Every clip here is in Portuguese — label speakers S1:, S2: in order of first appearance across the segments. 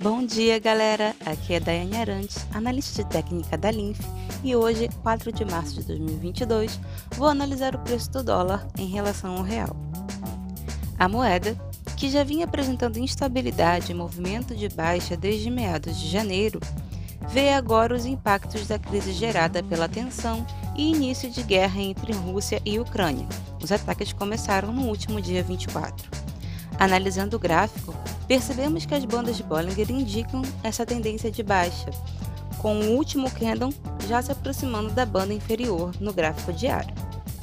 S1: Bom dia, galera! Aqui é Daiane Arantes, analista de técnica da Linf, e hoje, 4 de março de 2022, vou analisar o preço do dólar em relação ao real. A moeda, que já vinha apresentando instabilidade e movimento de baixa desde meados de janeiro, vê agora os impactos da crise gerada pela tensão e início de guerra entre Rússia e Ucrânia. Os ataques começaram no último dia 24. Analisando o gráfico, percebemos que as bandas de Bollinger indicam essa tendência de baixa, com o último candle já se aproximando da banda inferior no gráfico diário.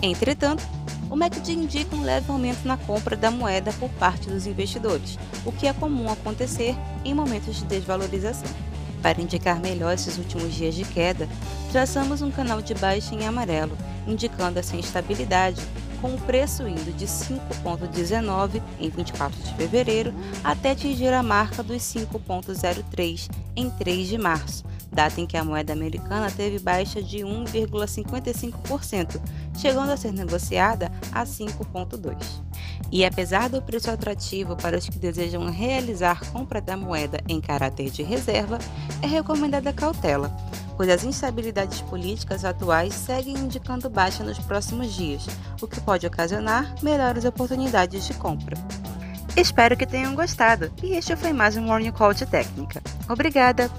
S1: Entretanto, o MACD indica um leve aumento na compra da moeda por parte dos investidores, o que é comum acontecer em momentos de desvalorização. Para indicar melhor esses últimos dias de queda, traçamos um canal de baixa em amarelo, indicando essa instabilidade com o preço indo de 5,19 em 24 de fevereiro até atingir a marca dos 5,03 em 3 de março, data em que a moeda americana teve baixa de 1,55%, chegando a ser negociada a 5,2. E apesar do preço atrativo para os que desejam realizar compra da moeda em caráter de reserva, é recomendada cautela pois as instabilidades políticas atuais seguem indicando baixa nos próximos dias, o que pode ocasionar melhores oportunidades de compra. Espero que tenham gostado e este foi mais um Morning Call de Técnica. Obrigada!